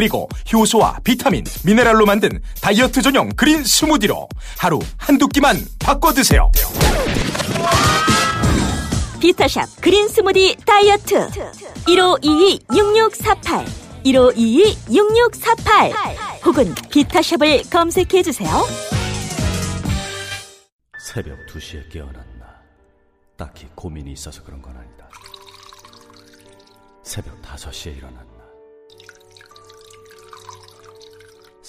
그리고 효소와 비타민, 미네랄로 만든 다이어트 전용 그린 스무디로 하루 한두 끼만 바꿔 드세요. 비타샵 그린 스무디 다이어트 1522-6648 1522-6648 혹은 비타샵을 검색해 주세요. 새벽 2시에 깨어났나. 딱히 고민이 있어서 그런 건 아니다. 새벽 5시에 일어났나.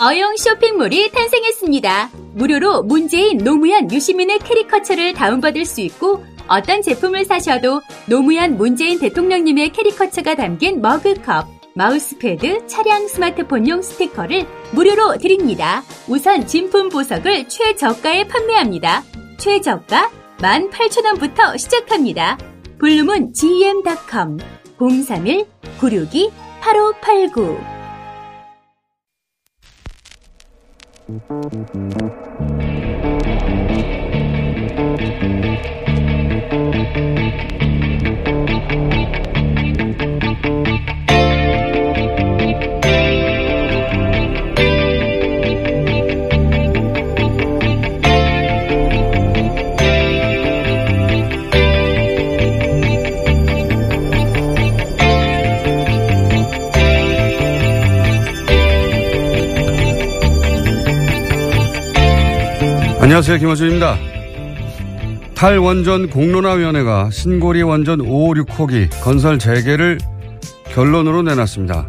어용 쇼핑몰이 탄생했습니다. 무료로 문재인 노무현 유시민의 캐리커처를 다운받을 수 있고 어떤 제품을 사셔도 노무현 문재인 대통령님의 캐리커처가 담긴 머그컵, 마우스패드, 차량 스마트폰용 스티커를 무료로 드립니다. 우선 진품 보석을 최저가에 판매합니다. 최저가 18,000원부터 시작합니다. 볼륨은 gm.com 031-962-8589 Thank you. 안녕하세요. 김호준입니다. 탈원전 공론화위원회가 신고리 원전 556호기 건설 재개를 결론으로 내놨습니다.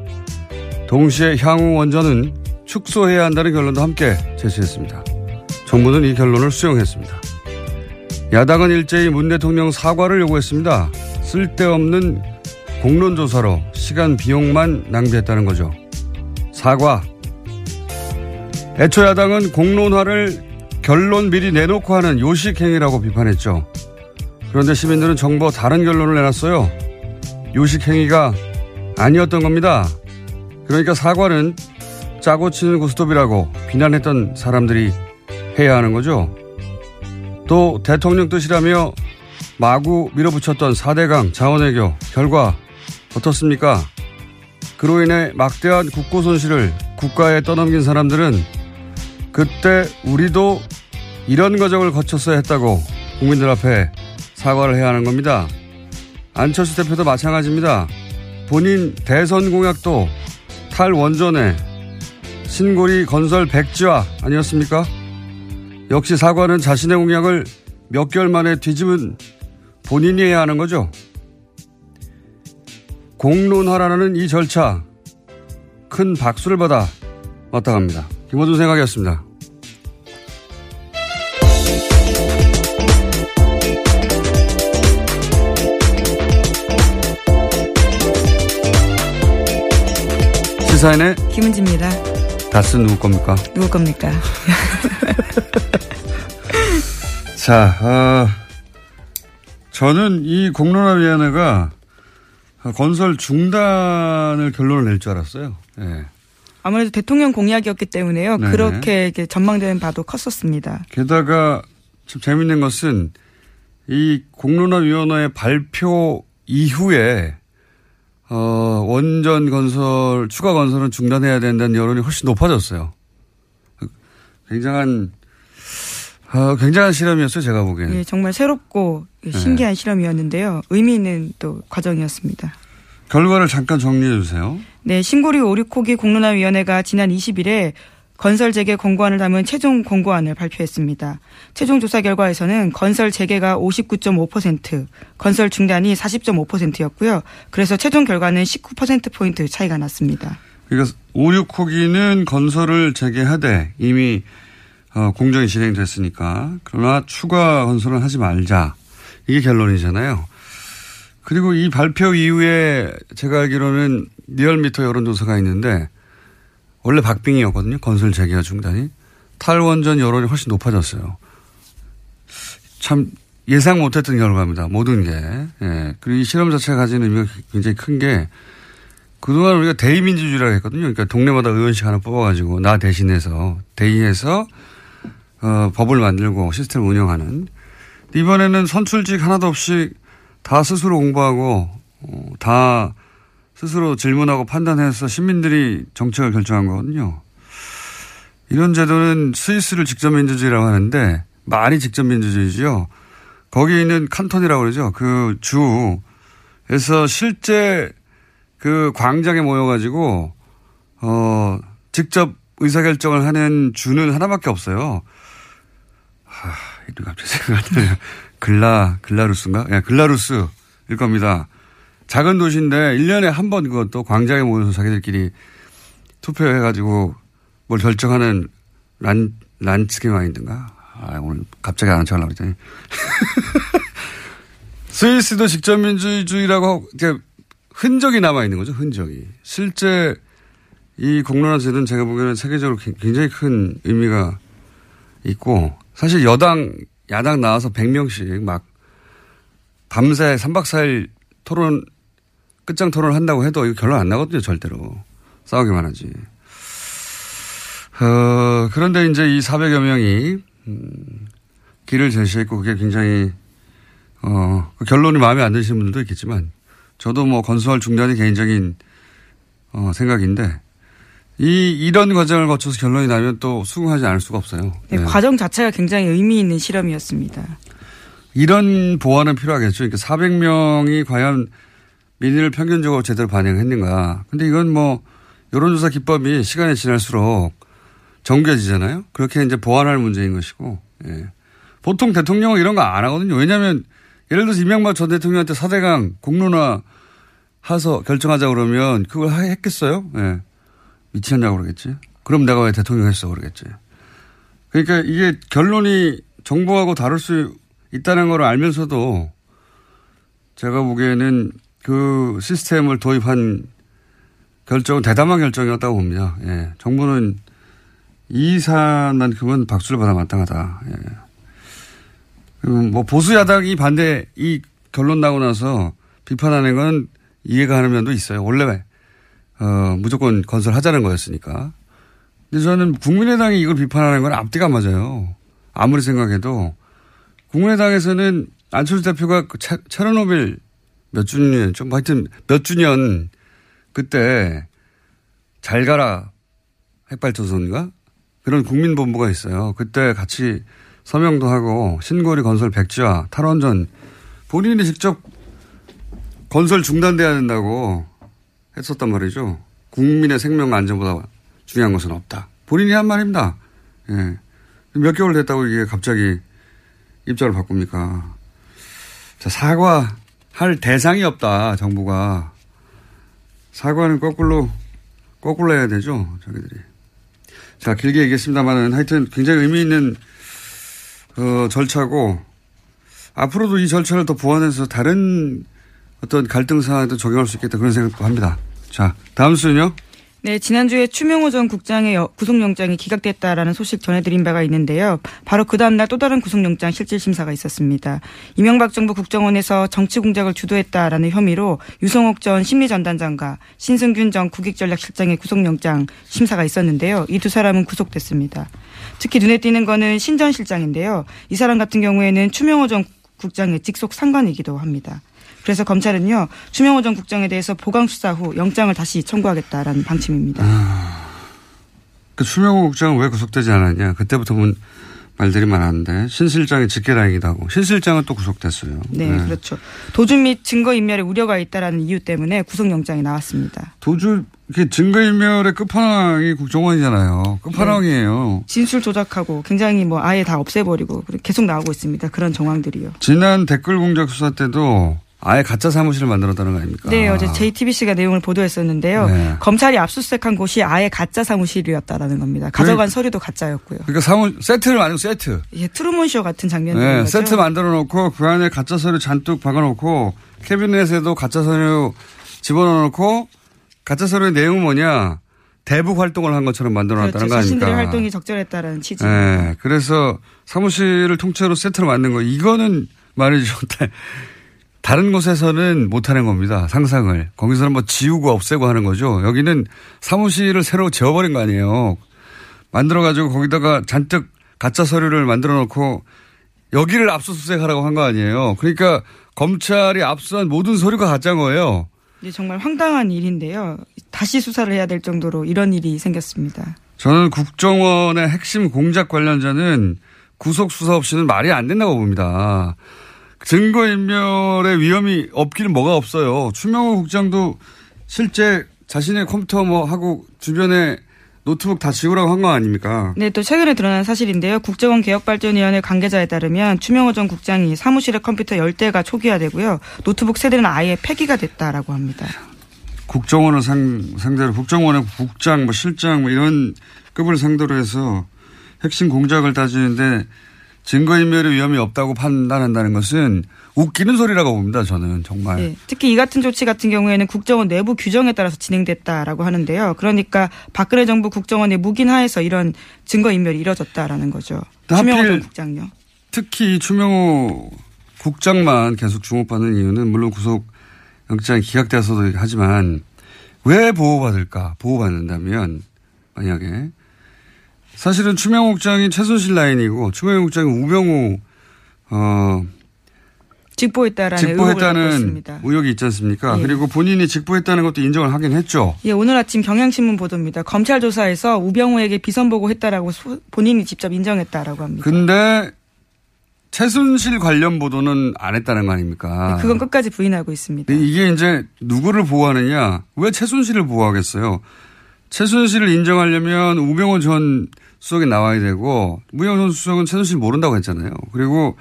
동시에 향후 원전은 축소해야 한다는 결론도 함께 제시했습니다. 정부는 이 결론을 수용했습니다. 야당은 일제히 문 대통령 사과를 요구했습니다. 쓸데없는 공론조사로 시간 비용만 낭비했다는 거죠. 사과. 애초 야당은 공론화를 결론 미리 내놓고 하는 요식행위라고 비판했죠. 그런데 시민들은 정부 다른 결론을 내놨어요. 요식행위가 아니었던 겁니다. 그러니까 사과는 짜고 치는 고스톱이라고 비난했던 사람들이 해야 하는 거죠. 또 대통령 뜻이라며 마구 밀어붙였던 4대강 자원외교 결과 어떻습니까? 그로 인해 막대한 국고 손실을 국가에 떠넘긴 사람들은 그때 우리도 이런 과정을 거쳤어야 했다고 국민들 앞에 사과를 해야 하는 겁니다. 안철수 대표도 마찬가지입니다. 본인 대선 공약도 탈원전에 신고리 건설 백지화 아니었습니까? 역시 사과는 자신의 공약을 몇 개월 만에 뒤집은 본인이 해야 하는 거죠. 공론하라는 이 절차 큰 박수를 받아 마땅합니다. 김호준 생각이었습니다. 시사인의 김은지입니다. 다스 누구 겁니까? 누구 겁니까? 자, 어, 저는 이 공론화위원회가 건설 중단을 결론을 낼 줄 알았어요. 네. 아무래도 대통령 공약이었기 때문에요. 네네. 그렇게 전망되는 바도 컸었습니다. 게다가 좀 재밌는 것은 이 공론화위원회 발표 이후에 어, 원전 건설, 추가 건설은 중단해야 된다는 여론이 훨씬 높아졌어요. 굉장한, 어, 굉장한 실험이었어요, 제가 보기에는. 예, 정말 새롭고 네. 신기한 실험이었는데요. 의미 있는 또 과정이었습니다. 결과를 잠깐 정리해 주세요. 네, 신고리 오류코기 공론화위원회가 지난 20일에 건설 재개 권고안을 담은 최종 권고안을 발표했습니다. 최종 조사 결과에서는 건설 재개가 59.5%, 건설 중단이 40.5%였고요. 그래서 최종 결과는 19%포인트 차이가 났습니다. 그러니까 56호기는 건설을 재개하되 이미 어, 공정이 진행됐으니까 그러나 추가 건설은 하지 말자. 이게 결론이잖아요. 그리고 이 발표 이후에 제가 알기로는 리얼미터 여론조사가 있는데 원래 박빙이었거든요. 건설 재개와 중단이. 탈원전 여론이 훨씬 높아졌어요. 참 예상 못했던 결과입니다. 모든 게. 예. 그리고 이 실험 자체가 가지는 의미가 굉장히 큰 게 그동안 우리가 대의민주주의라고 했거든요. 그러니까 동네마다 의원씩 하나 뽑아가지고 나 대신해서 대의해서 어, 법을 만들고 시스템을 운영하는. 이번에는 선출직 하나도 없이 다 스스로 공부하고 어, 다 스스로 질문하고 판단해서 시민들이 정책을 결정한 거거든요. 이런 제도는 스위스를 직접 민주주의라고 하는데 말이 직접 민주주의지요. 거기 있는 칸톤이라고 그러죠. 그 주에서 실제 그 광장에 모여가지고 어 직접 의사결정을 하는 주는 하나밖에 없어요. 하, 이름 갑자기 생각나요. 글라 글라루스인가? 예, 글라루스일 겁니다. 작은 도시인데 1년에 한 번 그것도 광장에 모여서 자기들끼리 투표해가지고 뭘 결정하는 란, 란츠게 마인드인가? 아, 오늘 갑자기 안 척하려고 그랬더니. 스위스도 직접민주주의라고 흔적이 남아있는 거죠, 흔적이. 실제 이 공론화제는 제가 보기에는 세계적으로 굉장히 큰 의미가 있고 사실 여당, 야당 나와서 100명씩 막 밤새 3박 4일 토론, 끝장 토론을 한다고 해도 이거 결론 안 나거든요, 절대로. 싸우기만 하지. 어, 그런데 이제 이 400여 명이, 음, 길을 제시했고 그게 굉장히, 어, 그 결론이 마음에 안 드시는 분들도 있겠지만 저도 뭐 건설 중단이 개인적인, 어, 생각인데 이, 이런 과정을 거쳐서 결론이 나면 또 수긍하지 않을 수가 없어요. 네, 네. 과정 자체가 굉장히 의미 있는 실험이었습니다. 이런 보완은 필요하겠죠. 그러니까 400명이 과연 민의를 평균적으로 제대로 반영했는가. 근데 이건 뭐 여론조사 기법이 시간이 지날수록 정교해지잖아요. 그렇게 이제 보완할 문제인 것이고. 예. 보통 대통령은 이런 거 안 하거든요. 왜냐하면 예를 들어서 이명박 전 대통령한테 4대강 공론화 해서 결정하자 그러면 그걸 하- 했겠어요? 예. 미쳤냐고 그러겠지. 그럼 내가 왜 대통령 했어 그러겠지. 그러니까 이게 결론이 정부하고 다를 수 있다는 걸 알면서도 제가 보기에는 그 시스템을 도입한 결정은 대담한 결정이었다고 봅니다. 예. 정부는 이 사안만큼은 박수를 받아 마땅하다. 예. 뭐 보수 야당이 반대 이 결론 나고 나서 비판하는 건 이해가 가는 면도 있어요. 원래 어, 무조건 건설하자는 거였으니까. 근데 저는 국민의당이 이걸 비판하는 건 앞뒤가 맞아요. 아무리 생각해도 국민의당에서는 안철수 대표가 그 체- 체르노빌 몇 주년, 좀 하여튼 몇 주년 그때 잘 가라 핵발전소인가? 그런 국민본부가 있어요. 그때 같이 서명도 하고 신고리 건설 백지화 탈원전 본인이 직접 건설 중단돼야 된다고 했었단 말이죠. 국민의 생명 안전보다 중요한 것은 없다. 본인이 한 말입니다. 예. 몇 개월 됐다고 이게 갑자기 입장을 바꿉니까? 자, 사과 할 대상이 없다, 정부가. 사과는 거꾸로, 거꾸로 해야 되죠, 저기들이. 자, 길게 얘기했습니다만은 하여튼 굉장히 의미 있는, 어, 절차고, 앞으로도 이 절차를 더 보완해서 다른 어떤 갈등 사안에도 적용할 수 있겠다 그런 생각도 합니다. 자, 다음 수는요? 네, 지난주에 추명호 전 국장의 여- 구속영장이 기각됐다라는 소식 전해드린 바가 있는데요. 바로 그 다음날 또 다른 구속영장 실질심사가 있었습니다. 이명박 정부 국정원에서 정치 공작을 주도했다라는 혐의로 유성옥 전 심리전단장과 신승균 전 국익전략실장의 구속영장 심사가 있었는데요. 이 두 사람은 구속됐습니다. 특히 눈에 띄는 거는 신 전 실장인데요. 이 사람 같은 경우에는 추명호 전 국장의 직속 상관이기도 합니다. 그래서 검찰은요 추명호 전 국장에 대해서 보강 수사 후 영장을 다시 청구하겠다라는 방침입니다. 그 추명호 국장은 왜 구속되지 않았냐. 그때부터 문 말들이 많았는데 신 실장이 직계다행이다 하고 신 실장은 또 구속됐어요. 네, 그렇죠. 도주 및 증거 인멸에 우려가 있다라는 이유 때문에 구속영장이 나왔습니다. 도주 이게 증거 인멸의 끝판왕이 국정원이잖아요. 끝판왕이에요. 진술 조작하고 굉장히 뭐 아예 다 없애버리고 계속 나오고 있습니다. 그런 정황들이요. 지난 댓글 공작 수사 때도 아예 가짜 사무실을 만들었다는 거 아닙니까? 네, 어제 JTBC가 내용을 보도했었는데요. 네. 검찰이 압수수색한 곳이 아예 가짜 사무실이었다라는 겁니다. 가져간 그래- 서류도 가짜였고요. 그러니까 사무 세트를 만들고 세트. 예, 트루먼쇼 같은 장면인 네, 거죠. 세트 만들어 놓고 그 안에 가짜 서류 잔뜩 박아 놓고 캐비넷에도 가짜 서류 집어넣어 놓고 가짜 서류의 내용은 뭐냐? 대북 활동을 한 것처럼 만들어 놨다는 그렇죠. 거 자신들의 아닙니까? 활동이 적절했다라는 취지. 네, 그래서 사무실을 통째로 세트로 만든 거 이거는 말이죠. 다른 곳에서는 못하는 겁니다. 상상을. 거기서는 뭐 지우고 없애고 하는 거죠. 여기는 사무실을 새로 지어버린 거 아니에요. 만들어가지고 거기다가 잔뜩 가짜 서류를 만들어 놓고 여기를 압수수색하라고 한 거 아니에요. 그러니까 검찰이 압수한 모든 서류가 가짜인 거예요. 이제 정말 황당한 일인데요. 다시 수사를 해야 될 정도로 이런 일이 생겼습니다. 저는 국정원의 핵심 공작 관련자는 구속 수사 없이는 말이 안 된다고 봅니다. 증거인멸의 위험이 없기는 뭐가 없어요. 추명호 국장도 실제 자신의 컴퓨터 뭐 하고 주변에 노트북 다 지우라고 한 거 아닙니까? 네, 또 최근에 드러난 사실인데요. 국정원 개혁발전위원회 관계자에 따르면 추명호 전 국장이 사무실의 컴퓨터 10대가 초기화되고요. 노트북 세 대는 아예 폐기가 됐다라고 합니다. 국정원을 상, 상대로 국정원의 국장, 뭐 실장 뭐 이런 급을 상대로 해서 핵심 공작을 따지는데 증거인멸의 위험이 없다고 판단한다는 것은 웃기는 소리라고 봅니다. 저는 정말. 네, 특히 이 같은 조치 같은 경우에는 국정원 내부 규정에 따라서 진행됐다라고 하는데요. 그러니까 박근혜 정부 국정원의 묵인하에서 이런 증거인멸이 이뤄졌다라는 거죠. 추명호 국장요. 특히 추명호 국장만 계속 주목받는 이유는 물론 구속 영장이 기각돼서도 하지만 왜 보호받을까? 보호받는다면 만약에 사실은 추명호 국장이 최순실 라인이고 추명호 국장이 우병우 어 직보했다라는 직보했다는. 의혹이 있지 않습니까? 예. 그리고 본인이 직보했다는 것도 인정을 하긴 했죠. 예, 오늘 아침 경향신문 보도입니다. 검찰 조사에서 우병우에게 비선 보고했다라고 소- 본인이 직접 인정했다라고 합니다. 근데 최순실 관련 보도는 안 했다는 거 아닙니까? 네, 그건 끝까지 부인하고 있습니다. 이게 이제 누구를 보호하느냐? 왜 최순실을 보호하겠어요? 최순실을 인정하려면 우병호 전 수석이 나와야 되고 전 수석은 최순실 모른다고 했잖아요. 그리고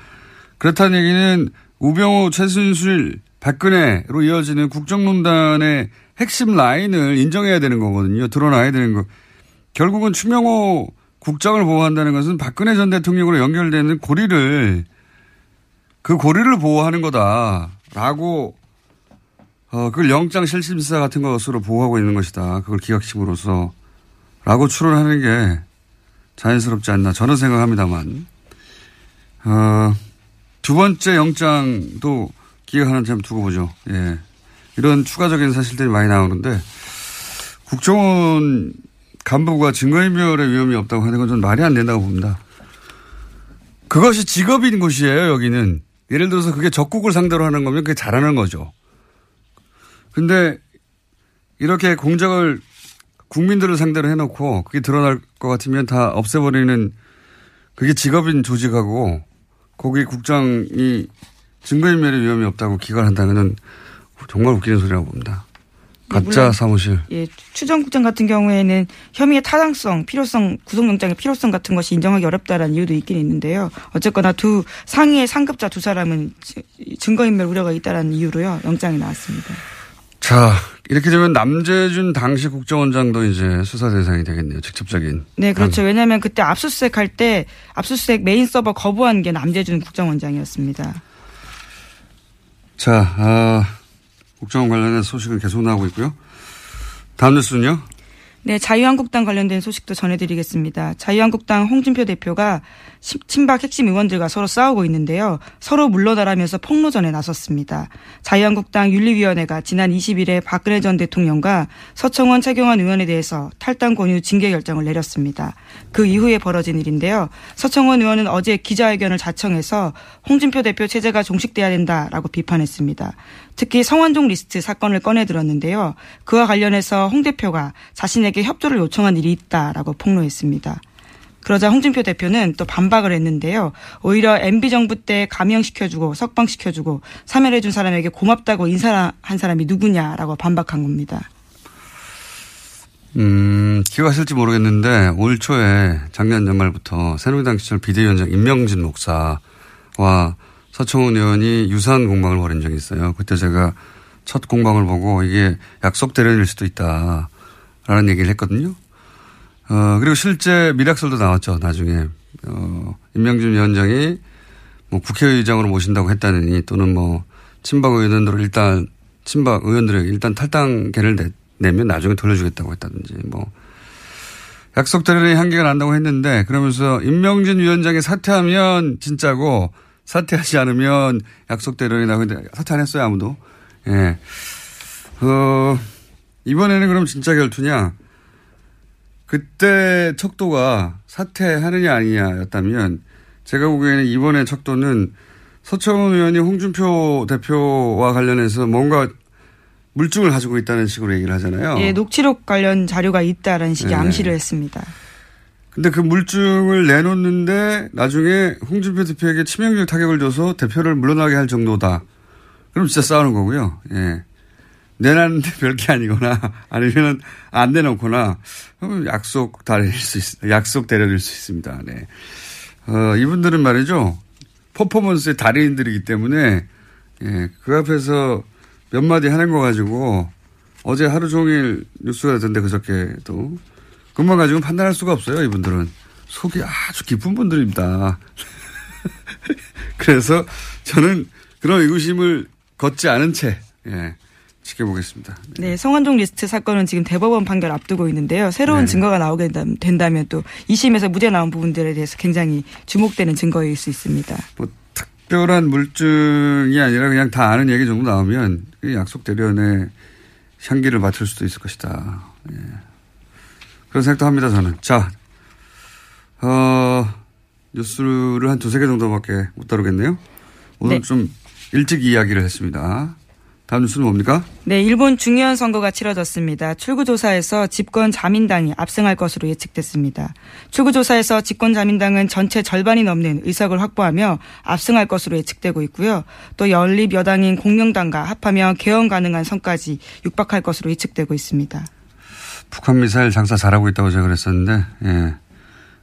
그렇다는 얘기는 우병호, 최순실, 박근혜로 이어지는 국정농단의 핵심 라인을 인정해야 되는 거거든요. 드러나야 되는 거. 결국은 추명호 국장을 보호한다는 것은 박근혜 전 대통령으로 연결되는 고리를 그 고리를 보호하는 거다라고 어, 그걸 영장 실심사 같은 것으로 보호하고 있는 것이다. 그걸 기각심으로써 라고 추론하는 게 자연스럽지 않나 저는 생각합니다만 어, 두 번째 영장도 기각하는 점 두고 보죠. 예. 이런 추가적인 사실들이 많이 나오는데 국정원 간부가 증거인멸의 위험이 없다고 하는 건좀 말이 안 된다고 봅니다. 그것이 직업인 곳이에요, 여기는. 예를 들어서 그게 적국을 상대로 하는 거면 그게 잘하는 거죠. 근데 이렇게 공작을 국민들을 상대로 해놓고 그게 드러날 것 같으면 다 없애버리는 그게 직업인 조직하고 거기 국장이 증거인멸의 위험이 없다고 기각한다는 건 정말 웃기는 소리라고 봅니다. 가짜 물론 사무실. 예, 추정 국장 같은 경우에는 혐의의 타당성, 필요성, 구속영장의 필요성 같은 것이 인정하기 어렵다라는 이유도 있긴 있는데요. 어쨌거나 두 상위의 상급자 두 사람은 지- 증거인멸 우려가 있다라는 이유로요 영장이 나왔습니다. 자, 이렇게 되면 남재준 당시 국정원장도 이제 수사 대상이 되겠네요. 직접적인. 네, 그렇죠. 왜냐하면 그때 압수수색 할 때 압수수색 메인 서버 거부한 게 남재준 국정원장이었습니다. 자, 아, 국정원 관련된 소식은 계속 나오고 있고요. 다음 뉴스는요? 네, 자유한국당 관련된 소식도 전해드리겠습니다. 자유한국당 홍준표 대표가 시- 친박 핵심 의원들과 서로 싸우고 있는데요. 서로 물러나라면서 폭로전에 나섰습니다. 자유한국당 윤리위원회가 지난 20일에 박근혜 전 대통령과 서청원 최경환 의원에 대해서 탈당 권유 징계 결정을 내렸습니다. 그 이후에 벌어진 일인데요. 서청원 의원은 어제 기자회견을 자청해서 홍준표 대표 체제가 종식돼야 된다라고 비판했습니다. 특히 성완종 리스트 사건을 꺼내 들었는데요. 그와 관련해서 홍 대표가 자신에게 협조를 요청한 일이 있다라고 폭로했습니다. 그러자 홍준표 대표는 또 반박을 했는데요. 오히려 MB 정부 때 감형시켜주고 석방시켜주고 사면해준 사람에게 고맙다고 인사한 사람이 누구냐라고 반박한 겁니다. 음, 기억하실지 모르겠는데 올 초에 작년 연말부터 새누리당 시절 비대위원장 임명진 목사와 서청원 의원이 유사한 공방을 벌인 적이 있어요. 그때 제가 첫 공방을 보고 이게 약속 대련일 수도 있다라는 얘기를 했거든요. 어, 그리고 실제 미락설도 나왔죠. 나중에 어, 임명진 위원장이 뭐 국회의장으로 모신다고 했다느니 또는 뭐 친박 의원들을 일단 친박 의원들에게 일단 탈당계를 내, 내면 나중에 돌려주겠다고 했다든지 뭐 약속 대련의 한계가 난다고 했는데 그러면서 임명진 위원장이 사퇴하면 진짜고 사퇴하지 않으면 약속 대련이 나오는데 사퇴 안 했어요 아무도. 예. 어, 이번에는 그럼 진짜 결투냐? 그때 척도가 사퇴하느냐 아니냐였다면 제가 보기에는 이번에 척도는 서청원 의원이 홍준표 대표와 관련해서 뭔가 물증을 가지고 있다는 식으로 얘기를 하잖아요. 예, 녹취록 관련 자료가 있다라는 식의 네. 암시를 했습니다. 근데 그 물증을 내놓는데 나중에 홍준표 대표에게 치명적 타격을 줘서 대표를 물러나게 할 정도다. 그럼 진짜 싸우는 거고요. 예. 내놨는데 별게 아니거나 아니면 안 내놓거나 약속 달릴 수 있, 약속 대련일 수 있습니다. 네. 어, 이분들은 말이죠. 퍼포먼스의 달인들이기 때문에 예, 그 앞에서 몇 마디 하는 거 가지고 어제 하루 종일 뉴스가 됐던데 그저께도 그것만 가지고 판단할 수가 없어요. 이분들은 속이 아주 깊은 분들입니다. 그래서 저는 그런 의구심을 걷지 않은 채 예, 지켜보겠습니다. 네, 성완종 리스트 사건은 지금 대법원 판결 앞두고 있는데요. 새로운 네. 증거가 나오게 된다- 된다면 또 2심에서 무죄 나온 부분들에 대해서 굉장히 주목되는 증거일 수 있습니다. 뭐 특별한 물증이 아니라 그냥 다 아는 얘기 정도 나오면 그 약속 대련의 향기를 맡을 수도 있을 것이다. 예. 그런 생각도 합니다, 저는. 자, 어, 뉴스를 한 두세 개 정도밖에 못 다루겠네요. 오늘 네. 좀 일찍 이야기를 했습니다. 다음 뉴스는 뭡니까? 네, 일본 중의원 선거가 치러졌습니다. 출구조사에서 집권 자민당이 압승할 것으로 예측됐습니다. 출구조사에서 집권 자민당은 전체 절반이 넘는 의석을 확보하며 압승할 것으로 예측되고 있고요. 또 연립 여당인 공명당과 합하면 개헌 가능한 선까지 육박할 것으로 예측되고 있습니다. 북한 미사일 장사 잘하고 있다고 제가 그랬었는데, 예.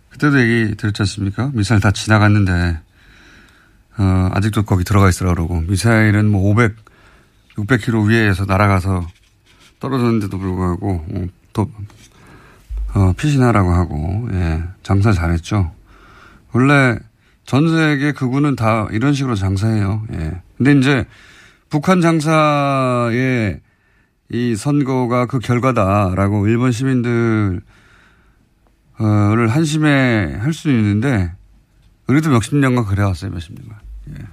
그때도 얘기 드렸지 않습니까? 미사일 다 지나갔는데, 어, 아직도 거기 들어가 있으라 그러고, 미사일은 뭐 500, 600km 위에서 날아가서 떨어졌는데도 불구하고, 어, 또, 어, 피신하라고 하고, 예. 장사 잘했죠. 원래 전 세계 극우는 다 이런 식으로 장사해요. 예. 근데 이제 북한 장사의 이 선거가 그 결과다라고 일본 시민들을 한심해 할 수 있는데 우리도 몇십 년간 그래왔어요 몇십 년간 예.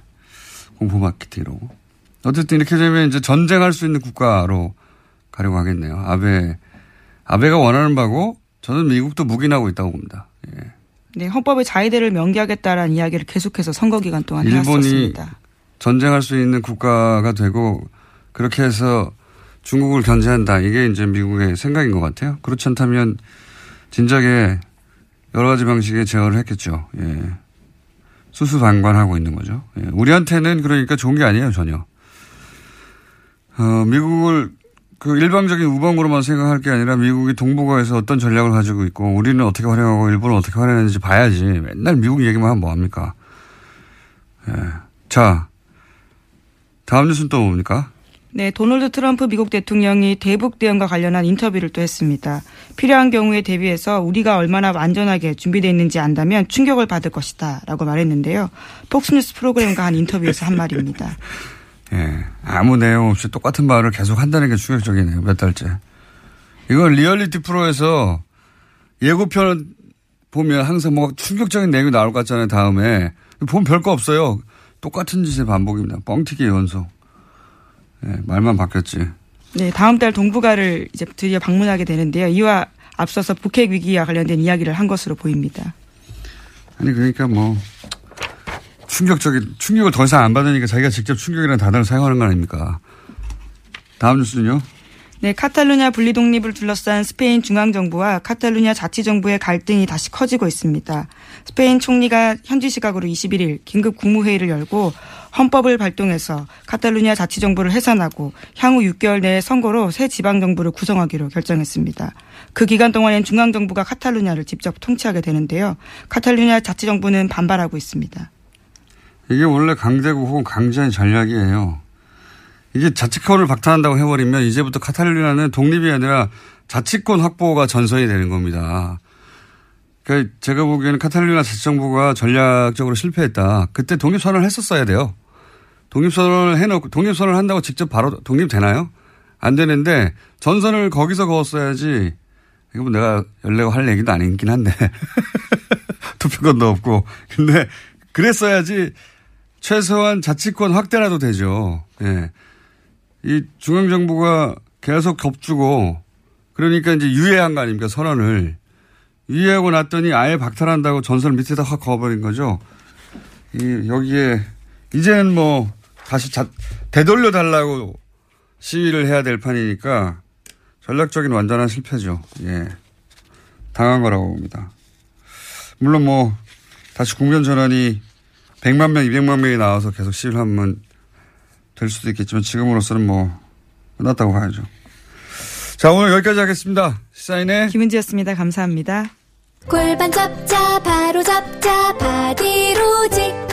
공포 마케팅이라고 어쨌든 이렇게 되면 이제 전쟁할 수 있는 국가로 가려고 하겠네요 아베 아베가 원하는 바고 저는 미국도 묵인하고 있다고 봅니다 예. 네, 헌법의 자의대를 명기하겠다라는 이야기를 계속해서 선거 기간 동안 일본이 해왔었습니다. 전쟁할 수 있는 국가가 되고 그렇게 해서 중국을 견제한다. 이게 이제 미국의 생각인 것 같아요. 그렇지 않다면 진작에 여러 가지 방식의 제어를 했겠죠. 예. 수수방관하고 있는 거죠. 예. 우리한테는 그러니까 좋은 게 아니에요, 전혀. 어, 미국을 그 일방적인 우방으로만 생각할 게 아니라 미국이 동북아에서 어떤 전략을 가지고 있고 우리는 어떻게 활용하고 일본은 어떻게 활용하는지 봐야지. 맨날 미국 얘기만 하면 뭐합니까? 예. 자, 다음 뉴스는 또 뭡니까? 네, 도널드 트럼프 미국 대통령이 대북 대응과 관련한 인터뷰를 또 했습니다. 필요한 경우에 대비해서 우리가 얼마나 안전하게 준비되어 있는지 안다면 충격을 받을 것이다 라고 말했는데요. 폭스뉴스 프로그램과 한 인터뷰에서 한 말입니다. 예. 아무 내용 없이 똑같은 말을 계속 한다는 게 충격적이네요. 몇 달째. 이건 리얼리티 프로에서 예고편 보면 항상 뭐 충격적인 내용이 나올 것 같잖아요. 다음에. 보면 별거 없어요. 똑같은 짓의 반복입니다. 뻥튀기 연속. 예, 말만 바뀌었지. 네, 다음 달 동북아를 이제 드디어 방문하게 되는데요. 이와 앞서서 북핵 위기와 관련된 이야기를 한 것으로 보입니다. 아니 그러니까 뭐 충격적인 충격을 더 이상 안 받으니까 자기가 직접 충격이라는 단어를 사용하는 거 아닙니까? 다음 뉴스는요. 네, 카탈루냐 분리 독립을 둘러싼 스페인 중앙 정부와 카탈루냐 자치 정부의 갈등이 다시 커지고 있습니다. 스페인 총리가 현지 시각으로 21일 긴급 국무회의를 열고 헌법을 발동해서 카탈루냐 자치정부를 해산하고 향후 6개월 내에 선거로 새 지방정부를 구성하기로 결정했습니다. 그 기간 동안엔 중앙정부가 카탈루냐를 직접 통치하게 되는데요. 카탈루냐 자치정부는 반발하고 있습니다. 이게 원래 강대국 혹은 강제한 전략이에요. 이게 자치권을 박탈한다고 해버리면 이제부터 카탈루냐는 독립이 아니라 자치권 확보가 전선이 되는 겁니다. 그러니까 제가 보기에는 카탈루냐 자치정부가 전략적으로 실패했다. 그때 독립선언을 했었어야 돼요. 독립선언을 해놓고 독립선언을 한다고 직접 바로 독립되나요? 안 되는데 전선을 거기서 그었어야지. 이거 뭐 내가 열내고 할 얘기도 아니긴 한데 투표권도 없고 근데 그랬어야지 최소한 자치권 확대라도 되죠. 예. 이 중앙정부가 계속 겹주고 그러니까 이제 유예한 거 아닙니까 선언을 유예하고 났더니 아예 박탈한다고 전설 밑에다 확 그어버린 거죠. 이 여기에 이제는 뭐 다시 자, 되돌려 달라고 시위를 해야 될 판이니까 전략적인 완전한 실패죠. 예. 당한 거라고 봅니다. 물론 뭐 다시 국면 전환이 100만 명, 200만 명이 나와서 계속 시위를 하면 될 수도 있겠지만 지금으로서는 뭐 끝났다고 봐야죠. 자 오늘 여기까지 하겠습니다. 시사인의 김은지였습니다. 감사합니다. 골반 잡자 바로 잡자 바디로직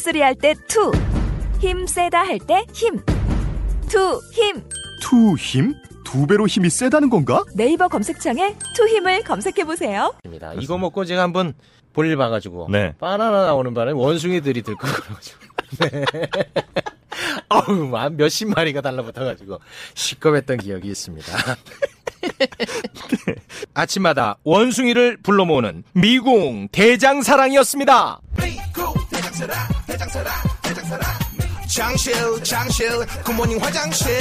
three 할 때 two. 힘 세다 할 때 힘. 투, 힘. 투 힘? 두 배로 힘이 세다는 건가? 네이버 검색창에 투 힘을 검색해 보세요. 입니다. 이거 먹고 제가 한번 볼일 봐가지고 네. 바나나 나오는 바람에 원숭이들이 들고 그래가지고 네. 어우 한 몇십 마리가 달라붙어가지고 식겁했던 기억이 있습니다. 아침마다 원숭이를 불러 모으는 미궁 대장사랑이었습니다. 장실 장실 굿모닝 화장실.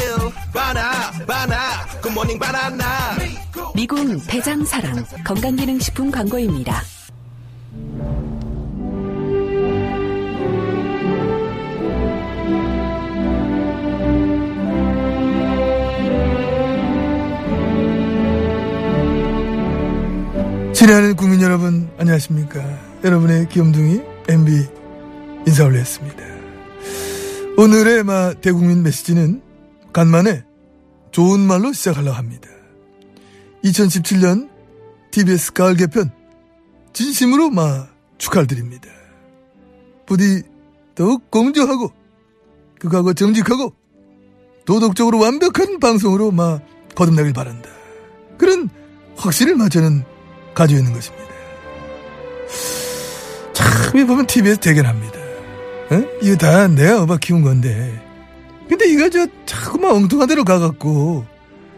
바나 바나 굿모닝 바나나. 미궁 대장사랑 건강기능식품 광고입니다. 친애하는 국민 여러분 안녕하십니까? 여러분의 귀염둥이 MB 인사 올렸습니다 오늘의 마 대국민 메시지는 간만에 좋은 말로 시작하려고 합니다 2017년 TBS 가을 개편 진심으로 마 축하를 드립니다 부디 더욱 공정하고 극하고 정직하고 도덕적으로 완벽한 방송으로 마 거듭나길 바란다 그런 확신을 마 저는 가지고 있는 것입니다. 참, 이 보면 TBS 대견합니다. 어? 이거 다 내가 어바 키운 건데. 근데 이거 저 자꾸만 엉뚱한 데로 가갖고,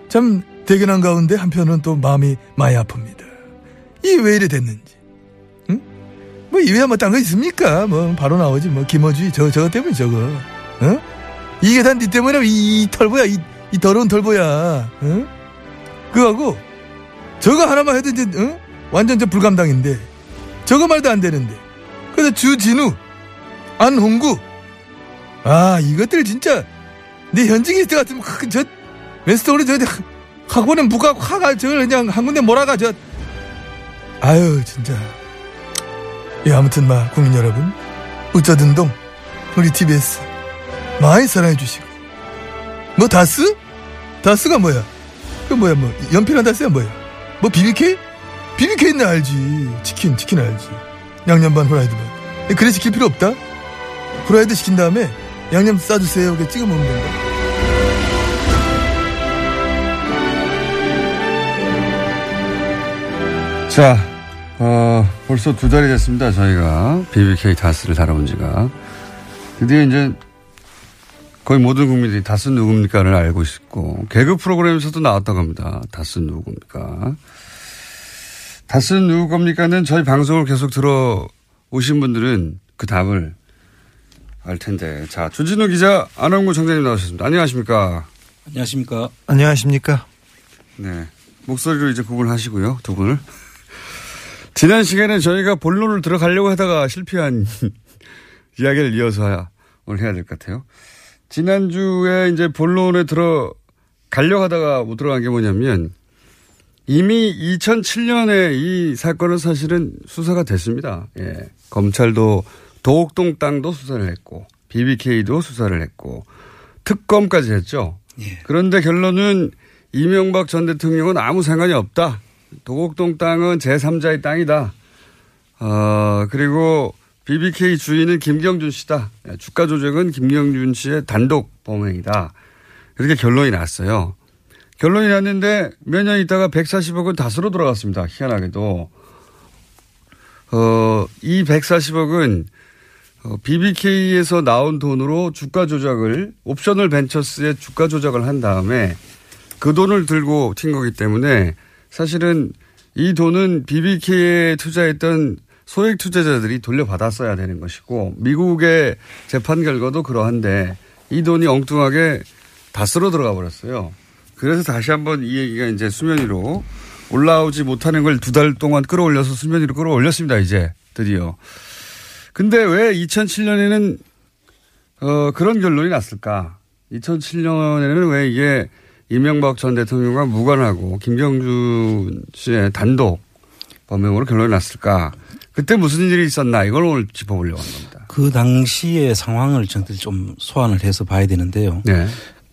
참 대견한 가운데 한편은 또 마음이 많이 아픕니다. 이게 왜 이래 됐는지. 응? 뭐 이외에 뭐딴 거 있습니까? 뭐 바로 나오지 뭐 김어주의 저 저거 때문에 저거. 어? 이게 다 니 때문에 이, 이 털보야 이, 이 더러운 털보야. 응? 그거하고 저거 하나만 해도 이제 어? 완전 저 불감당인데 저거 말도 안 되는데 그래서 주진우 안홍구 아 이것들 진짜 내때 같으면 크, 저 왼스토리 저 학원에 무가 화가 저걸 그냥 한 군데 몰아가 저 아유 진짜 예 아무튼 마 국민 여러분 어쩌든 동 우리 TBS 많이 사랑해 주시고 뭐 다스 다스가 뭐야 그 뭐야 뭐 연필한 다스야 뭐야 뭐 BBK? BBK는 알지. 치킨, 치킨 알지. 양념 반, 후라이드 반. 그래 시킬 필요 없다. 프라이드 시킨 다음에 양념 싸주세요. 이렇게 찍어 먹으면 된다. 자, 어, 벌써 두 달이 됐습니다. 저희가 BBK 다스를 다뤄본 지가. 드디어 이제 거의 모든 국민들이 다스 누굽니까를 알고 있고 개그 프로그램에서도 나왔다고 합니다. 다스 누굽니까? 다스 누굽니까는 저희 방송을 계속 들어 오신 분들은 그 답을 알 텐데. 자, 주진우 기자, 안홍구 청장님 나오셨습니다. 안녕하십니까. 안녕하십니까. 안녕하십니까. 네. 목소리로 이제 구분하시고요. 두 분을. 지난 시간에 저희가 본론을 들어가려고 하다가 실패한 이야기를 이어서 오늘 해야 될 것 같아요. 지난주에 이제 본론에 들어가려고 하다가 못 들어간 게 뭐냐면 이미 2007년에 이 사건은 사실은 수사가 됐습니다. 예. 검찰도 도곡동 땅도 수사를 했고 BBK도 수사를 했고 특검까지 했죠. 그런데 결론은 이명박 전 대통령은 아무 상관이 없다. 도곡동 땅은 제3자의 땅이다. 어, 그리고 BBK 주인은 김경준 씨다. 주가 조작은 김경준 씨의 단독 범행이다. 이렇게 결론이 났어요. 결론이 났는데 몇 년 있다가 140억은 다스로 돌아갔습니다. 희한하게도. 어, 이 140억은 어, BBK에서 나온 돈으로 주가 조작을 옵셔널 벤처스의 주가 조작을 한 다음에 그 돈을 들고 튄 거기 때문에 사실은 이 돈은 BBK에 투자했던 소액 투자자들이 돌려받았어야 되는 것이고 미국의 재판 결과도 그러한데 이 돈이 엉뚱하게 다 쓸어 들어가 버렸어요. 그래서 다시 한번 이 얘기가 이제 수면 위로 올라오지 못하는 걸 두 달 동안 끌어올려서 수면 위로 끌어올렸습니다. 이제 드디어. 근데 왜 2007년에는 어, 그런 결론이 났을까? 2007년에는 왜 이게 이명박 전 대통령과 무관하고 김경준 씨의 단독 범행으로 결론이 났을까? 그때 무슨 일이 있었나? 이걸 오늘 짚어보려고 겁니다. 그 당시의 상황을 저희들이 좀 소환을 해서 봐야 되는데요. 네.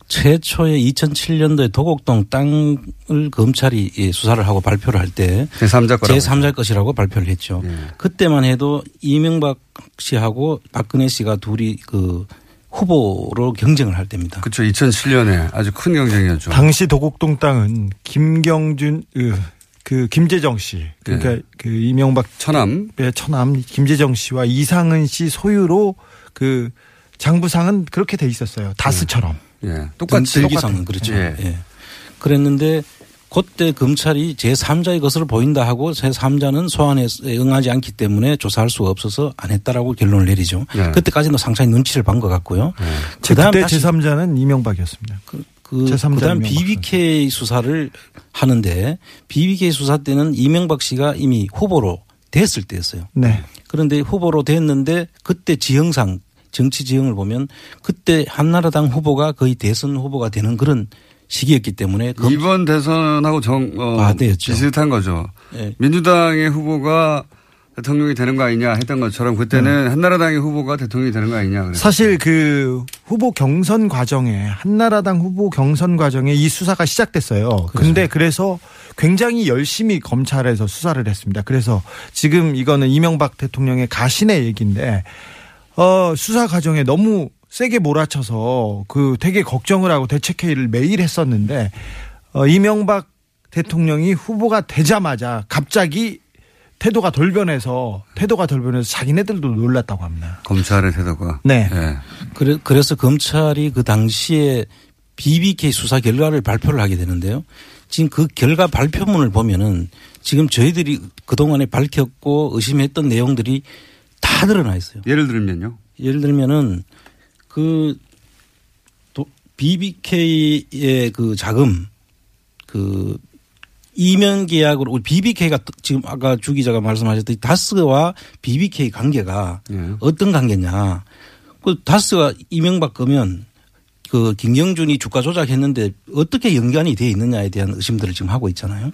최초에 2007년도에 도곡동 땅을 검찰이 예, 수사를 하고 발표를 할 때 제3자 거라고 제3자 것이라고 발표를 했죠. 그때만 해도 이명박 씨하고 박근혜 씨가 둘이 그 후보로 경쟁을 할 때입니다. 그렇죠. 2007년에 아주 큰 경쟁이었죠. 당시 도곡동 땅은 김경준 으, 그 김재정 씨 그러니까 네. 그 이명박 처남 네, 처남 김재정 씨와 이상은 씨 소유로 그 장부상은 그렇게 돼 있었어요. 다스처럼. 예. 똑같이 들기상은 그렇죠. 예. 예. 그랬는데 그때 검찰이 제3자의 것으로 보인다 하고 제3자는 소환에 응하지 않기 때문에 조사할 수가 없어서 안 했다라고 결론을 내리죠. 네. 그때까지는 상당히 눈치를 본 것 같고요. 제 그다음 그때 다시 제3자는 이명박이었습니다. 그, 제3자 그다음 이명박. BBK 수사를 하는데 BBK 수사 때는 이명박 씨가 이미 후보로 됐을 때였어요. 네. 그런데 후보로 됐는데 그때 지형상 정치 지형을 보면 그때 한나라당 후보가 거의 대선 후보가 되는 그런 시기였기 때문에 검- 이번 대선하고 정, 어, 아, 되었죠. 비슷한 거죠. 예. 민주당의 후보가 대통령이 되는 거 아니냐 했던 것처럼 그때는 한나라당의 후보가 대통령이 되는 거 아니냐. 그랬어요. 사실 그 후보 경선 과정에 한나라당 후보 경선 과정에 이 수사가 시작됐어요. 근데 그래서 굉장히 열심히 검찰에서 수사를 했습니다. 그래서 지금 이거는 이명박 대통령의 가신의 얘기인데 어 수사 과정에 너무 세게 몰아쳐서 그 되게 걱정을 하고 대책회의를 매일 했었는데 어 이명박 대통령이 후보가 되자마자 갑자기 태도가 돌변해서 태도가 돌변해서 자기네들도 놀랐다고 합니다. 검찰의 태도가. 네. 예. 그래, 그래서 검찰이 그 당시에 BBK 수사 결과를 발표를 하게 되는데요. 지금 그 결과 발표문을 보면은 지금 저희들이 그동안에 밝혔고 의심했던 내용들이 다 드러나 있어요. 예를 들면요. 예를 들면은 그 도- BBK의 그 자금 그 이면 계약으로 BBK가 지금 아까 주 기자가 말씀하셨듯이 다스와 BBK 관계가 예. 어떤 관계냐. 그 다스가 이명박 거면 그 김경준이 주가 조작했는데 어떻게 연관이 돼 있느냐에 대한 의심들을 지금 하고 있잖아요.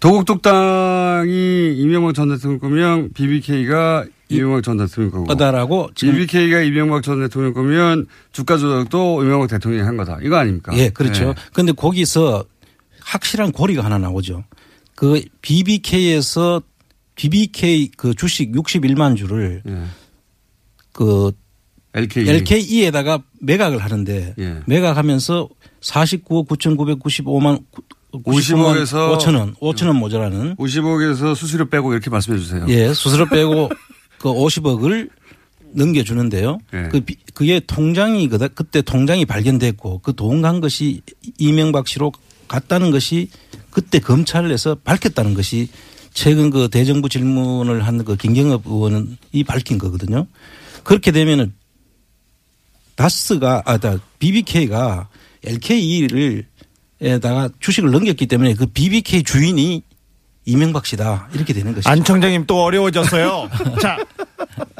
도곡동 땅이 이명박 전 대통령 거면 BBK가 이명박 전 대통령 거고. 거다라고 BBK가 이명박 전 대통령 거면 주가 조작도 이명박 대통령이 한 거다. 이거 아닙니까? 예, 그렇죠. 예. 그런데 거기서 확실한 고리가 하나 나오죠. 그 BBK에서 BBK 그 주식 61만 주를 그 LKE. LKE에다가 매각을 하는데 예. 매각하면서 49억 9,995만 50억에서 5천 원, 5천 원 모자라는 50억에서 수수료 빼고 이렇게 말씀해 주세요. 예, 수수료 빼고 그 50억을 넘겨주는데요. 예. 그 비- 그게 통장이 그때 통장이 발견됐고 그 돈 간 것이 이명박 씨로 갔다는 것이 그때 검찰에서 밝혔다는 것이 최근 그 대정부 질문을 한 그 김경업 의원은 이 밝힌 거거든요. 그렇게 되면은 다스가 아, 다 BBK가 LKE를 에다가 주식을 넘겼기 때문에 그 BBK 주인이 이명박 씨다 이렇게 되는 것이죠. 안 청장님 또 어려워졌어요. 자,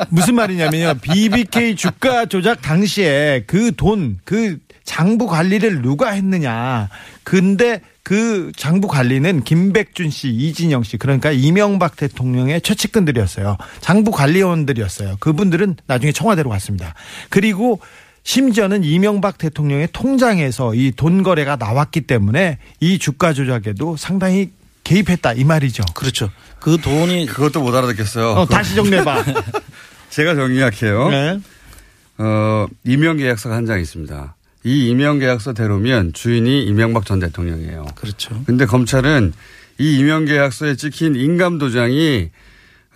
무슨 말이냐면요. BBK 주가 조작 당시에 그 돈, 그 장부 관리를 누가 했느냐. 근데 그 장부 관리는 김백준 씨, 이진영 씨, 그러니까 이명박 대통령의 최측근들이었어요. 장부 관리원들이었어요. 그분들은 나중에 청와대로 갔습니다. 그리고 심지어는 이명박 대통령의 통장에서 이 돈 거래가 나왔기 때문에 이 주가 조작에도 상당히 개입했다 이 말이죠. 그렇죠. 그 돈이 그것도 못 알아듣겠어요. 어, 다시 정리해봐. 제가 정리할게요. 네. 어, 임명 계약서가 한 장 있습니다. 이 임명 계약서대로면 주인이 이명박 전 대통령이에요. 그렇죠. 근데 검찰은 이 임명 계약서에 찍힌 인감 도장이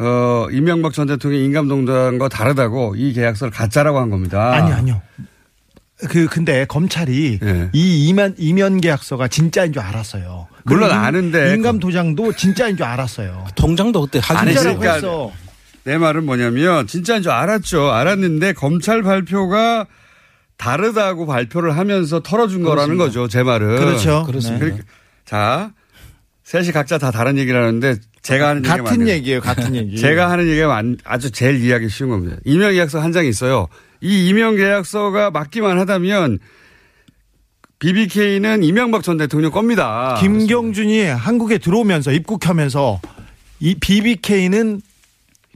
어, 이명박 전 대통령의 인감도장과 다르다고 이 계약서를 가짜라고 한 겁니다. 아니 아니요. 그 근데 검찰이 예. 이 이면 이면 계약서가 진짜인 줄 알았어요. 물론 아는데 인감 도장도 진짜인 줄 알았어요. 통장도 그때 아니, 진짜라고 그러니까 했어. 내 말은 뭐냐면 진짜인 줄 알았죠. 알았는데 검찰 발표가 다르다고 발표를 하면서 털어준 거라는 그렇습니다. 거죠. 제 말은. 그렇죠. 그렇습니다. 그러니까 자, 셋이 각자 다 다른 얘기를 하는데 제가 하는 같은. 얘기예요. 같은 얘기. 제가 하는 얘기가 안- 아주 제일 이해하기 쉬운 겁니다. 임명 계약서 한 장이 있어요. 이 임명 계약서가 맞기만 하다면 BBK는 이명박 전 대통령 겁니다. 김경준이 한국에 들어오면서 입국하면서 이 BBK는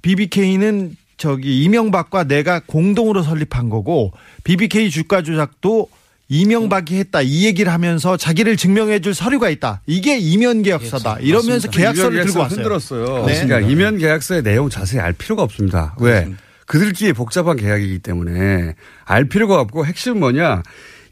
BBK는 저기 이명박과 내가 공동으로 설립한 거고 BBK 주가 조작도 이명박이 했다 이 얘기를 하면서 자기를 증명해 줄 서류가 있다. 이게 이면 계약서다. 이러면서 계약서를 들고 왔어요. 흔들었어요. 네. 그러니까 이면 계약서의 내용 자세히 알 필요가 없습니다. 왜? 그들끼리 복잡한 계약이기 때문에 알 필요가 없고 핵심은 뭐냐?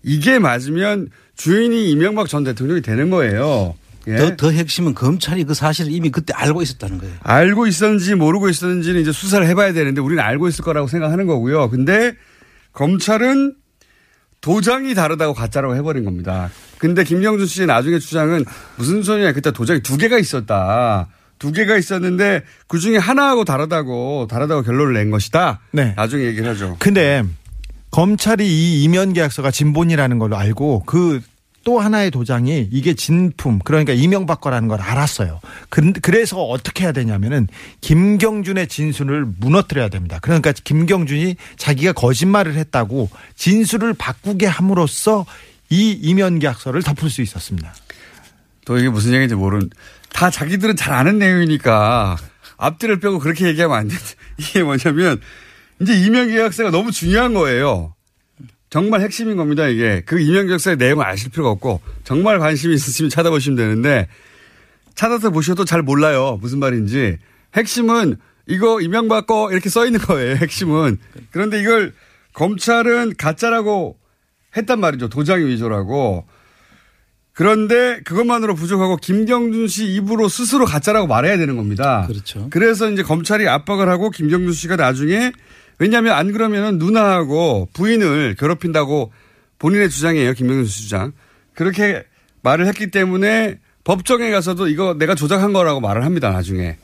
이게 맞으면 주인이 이명박 전 대통령이 되는 거예요. 예? 더, 더 핵심은 검찰이 그 사실을 이미 그때 알고 있었다는 거예요. 알고 있었는지 모르고 있었는지는 이제 수사를 해봐야 되는데 우리는 알고 있을 거라고 생각하는 거고요. 근데 검찰은 도장이 다르다고 가짜라고 해버린 겁니다. 근데 김경준 씨의 나중에 주장은 무슨 소리냐. 그때 도장이 두 개가 있었다. 두 개가 있었는데 그 중에 하나하고 다르다고, 다르다고 결론을 낸 것이다. 네. 나중에 얘기를 하죠. 근데 검찰이 이 이면 계약서가 진본이라는 걸로 알고 그 또 하나의 도장이 이게 진품 그러니까 이명박 거라는 걸 알았어요. 근- 그래서 어떻게 해야 되냐면은 김경준의 진술을 무너뜨려야 됩니다. 그러니까 김경준이 자기가 거짓말을 했다고 진술을 바꾸게 함으로써 이 이면 계약서를 덮을 수 있었습니다. 또 이게 무슨 얘기인지 모르는, 다 자기들은 잘 아는 내용이니까 앞뒤를 빼고 그렇게 얘기하면 안 돼. 이게 뭐냐면 이제 이명 계약서가 너무 중요한 거예요. 정말 핵심인 겁니다, 이게. 그 이명계약서의 내용을 아실 필요가 없고 정말 관심이 있으시면 찾아보시면 되는데 찾아서 보셔도 잘 몰라요. 무슨 말인지. 핵심은 이거 이명박 거 이렇게 써 있는 거예요, 핵심은. 그런데 이걸 검찰은 가짜라고 했단 말이죠. 도장 위조라고. 그런데 그것만으로 부족하고 김경준 씨 입으로 스스로 가짜라고 말해야 되는 겁니다. 그렇죠. 그래서 이제 검찰이 압박을 하고 김경준 씨가 나중에 왜냐하면 안 그러면은 누나하고 부인을 괴롭힌다고 본인의 주장이에요. 씨 주장. 그렇게 말을 했기 때문에 법정에 가서도 이거 내가 조작한 거라고 말을 합니다. 나중에.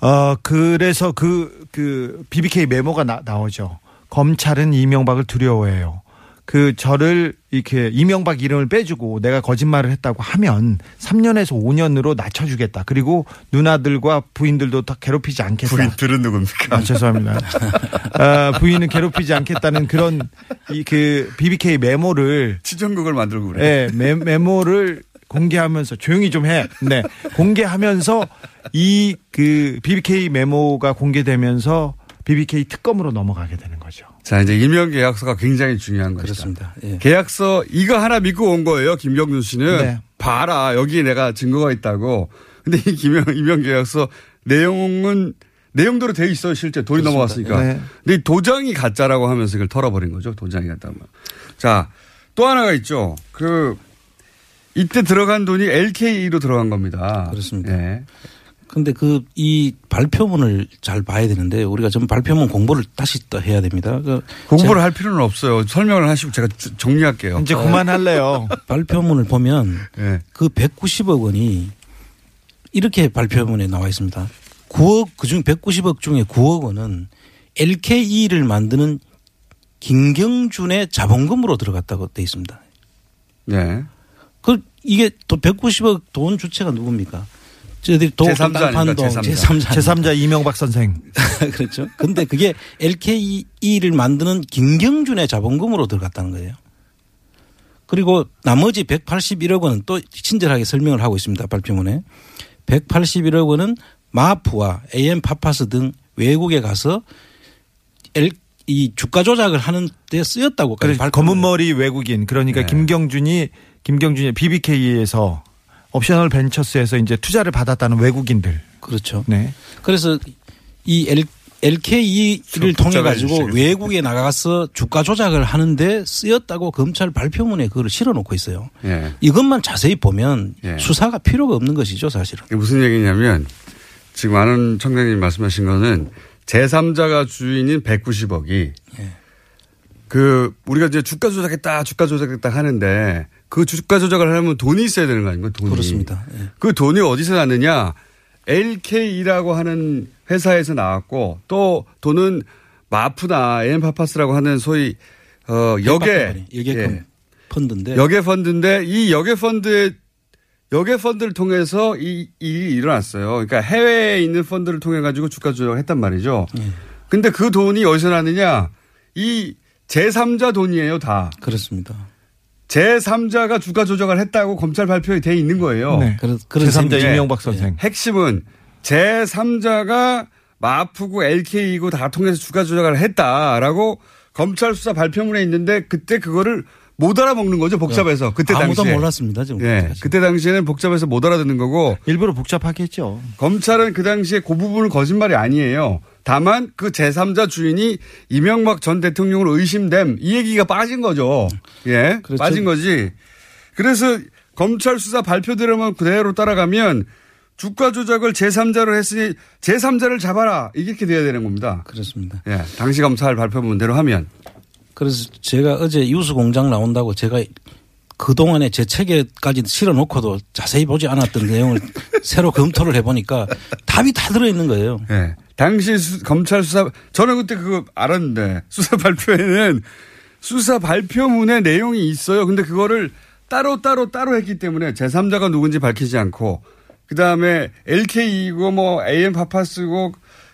어, 그래서 그, 그, BBK 메모가 나, 나오죠. 검찰은 이명박을 두려워해요. 그 저를 이렇게 이명박 이름을 빼주고 내가 거짓말을 했다고 하면 3년에서 5년으로 낮춰주겠다. 그리고 누나들과 부인들도 다 괴롭히지 않겠다. 부인들은 누굽니까? 아, 죄송합니다. 아, 부인은 괴롭히지 않겠다는 그런 이 그 BBK 메모를 치정극을 만들고 그래. 네, 메, 메모를 공개하면서 조용히 좀 해. 네. 공개하면서 이 그 BBK 메모가 공개되면서 BBK 특검으로 넘어가게 되는 거죠. 자, 이제 임명 계약서가 굉장히 중요한 것이다. 그렇습니다. 예. 계약서 이거 하나 믿고 온 거예요. 김경준 씨는 네. 봐라 여기 내가 증거가 있다고. 근데 이 김영 임명 계약서 내용은 내용대로 돼 있어요. 실제 돈이 그렇습니다. 넘어갔으니까. 네. 근데 이 도장이 가짜라고 하면서 이걸 털어버린 거죠. 도장이 가짜면. 자, 또 하나가 있죠. 그 이때 들어간 돈이 LKE로 들어간 겁니다. 그렇습니다. 예. 근데 그 이 발표문을 잘 봐야 되는데 우리가 좀 발표문 공부를 다시 또 해야 됩니다. 그 공부를 할 필요는 없어요. 설명을 하시고 제가 주- 정리할게요. 이제 그만할래요. 발표문을 보면 예. 그 190억 원이 이렇게 발표문에 나와 있습니다. 9억 그중 190억 중에 9억 원은 LKE를 만드는 김경준의 자본금으로 들어갔다고 돼 있습니다. 네. 그 이게 또 190억 돈 주체가 누굽니까? 저희들이 도 제3자 아닙니까? 땅판동 제3자. 제3자 이명박 선생. 그렇죠. 근데 그게 LKE를 만드는 김경준의 자본금으로 들어갔다는 거예요. 그리고 나머지 181억 원은 또 친절하게 설명을 하고 있습니다. 발표문에. 181억 원은 마프와 AM 파파스 등 외국에 가서 L, 이 주가 조작을 하는 데 쓰였다고 그래, 검은 머리 외국인 그러니까 네. 김경준이 김경준이 BBK에서 옵셔널 벤처스에서 이제 투자를 받았다는 외국인들. 그렇죠. 네. 그래서 이 L, LKE를 좀 통해 가지고? 외국에 나가서 주가 조작을 하는데 쓰였다고 검찰 발표문에 그걸 실어 놓고 있어요. 예. 이것만 자세히 보면 예. 수사가 필요가 없는 것이죠, 사실은. 이게 무슨 얘기냐면 지금 많은 청장님 말씀하신 거는 제3자가 주인인 190억이 예. 그 우리가 이제 주가 조작했다, 주가 조작했다 하는데 그 주가 조작을 하려면 돈이 있어야 되는 거 아닙니까? 돈이. 그렇습니다. 예. 그 돈이 어디서 났느냐? LKE라고 하는 회사에서 나왔고 또 돈은 마프나 엠파파스라고 하는 소위 어 역에 여객 펀드인데 역의 펀드인데 이 역의 펀드의 역의 펀드를 통해서 이 일이 일어났어요. 그러니까 해외에 있는 펀드를 통해 가지고 주가 조작을 했단 말이죠. 예. 근데 그 돈이 어디서 났느냐? 이 제3자 돈이에요, 다. 그렇습니다. 제3자가 주가 조작을 했다고 검찰 발표에 돼 있는 거예요. 네. 그런- 그런 제3자 셈이죠. 이명박 선생. 핵심은 제3자가 마프고 LK이고 다 통해서 주가 조작을 했다라고 검찰 수사 발표문에 있는데 그때 그거를 못 알아먹는 거죠 복잡해서 그때 아무도 당시에 몰랐습니다, 지금. 예, 그때 당시에는 복잡해서 못 알아듣는 거고 일부러 복잡하게 했죠. 검찰은 그 당시에 그 부분은 거짓말이 아니에요. 다만 그 제3자 주인이 이명박 전 대통령으로 의심됨 이 얘기가 빠진 거죠. 예, 그렇죠. 빠진 거지. 그래서 검찰 수사 발표대로만 그대로 따라가면 주가 조작을 제3자로 했으니 제3자를 잡아라 이렇게 돼야 되는 겁니다. 그렇습니다. 예, 당시 검찰 발표문대로 하면 그래서 제가 어제 유수 공장 나온다고 제가 그동안에 제 책에까지 실어 놓고도 자세히 보지 않았던 내용을 새로 검토를 해보니까 답이 다 들어있는 거예요. 예. 당시 수- 검찰 수사 저는 그때 그거 알았는데 수사 발표에는 수사 발표문에 내용이 있어요. 근데 그거를 따로 따로 따로 했기 때문에 제3자가 누군지 밝히지 않고 그 다음에 LK이고 뭐 AM 파파스고